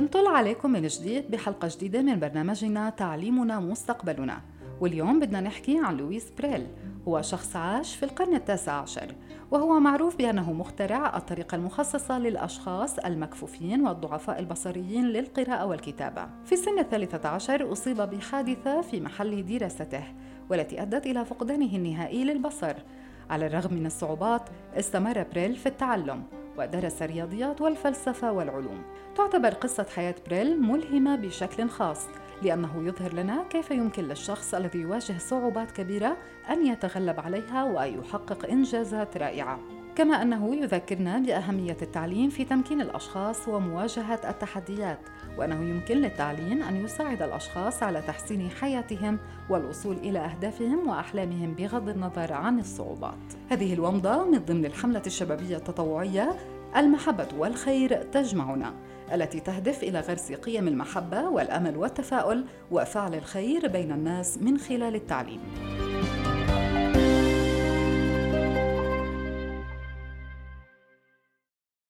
بنطل عليكم من جديد بحلقة جديدة من برنامجنا تعليمنا مستقبلنا واليوم بدنا نحكي عن لويس بريل. هو شخص عاش في القرن التاسع عشر وهو معروف بأنه مخترع الطريقة المخصصة للأشخاص المكفوفين والضعفاء البصريين للقراءة والكتابة. في السن الثالثة عشر أصيب بحادثة في محل دراسته والتي أدت إلى فقدانه النهائي للبصر. على الرغم من الصعوبات استمر بريل في التعلم. ودرس الرياضيات والفلسفة والعلوم. تعتبر قصة حياة بريل ملهمة بشكل خاص لأنه يظهر لنا كيف يمكن للشخص الذي يواجه صعوبات كبيرة أن يتغلب عليها ويحقق إنجازات رائعة. كما أنه يذكرنا بأهمية التعليم في تمكين الأشخاص ومواجهة التحديات وأنه يمكن للتعليم أن يساعد الأشخاص على تحسين حياتهم والوصول إلى أهدافهم وأحلامهم بغض النظر عن الصعوبات. هذه الومضة من ضمن الحملة الشبابية التطوعية المحبة والخير تجمعنا التي تهدف إلى غرس قيم المحبة والأمل والتفاؤل وفعل الخير بين الناس من خلال التعليم.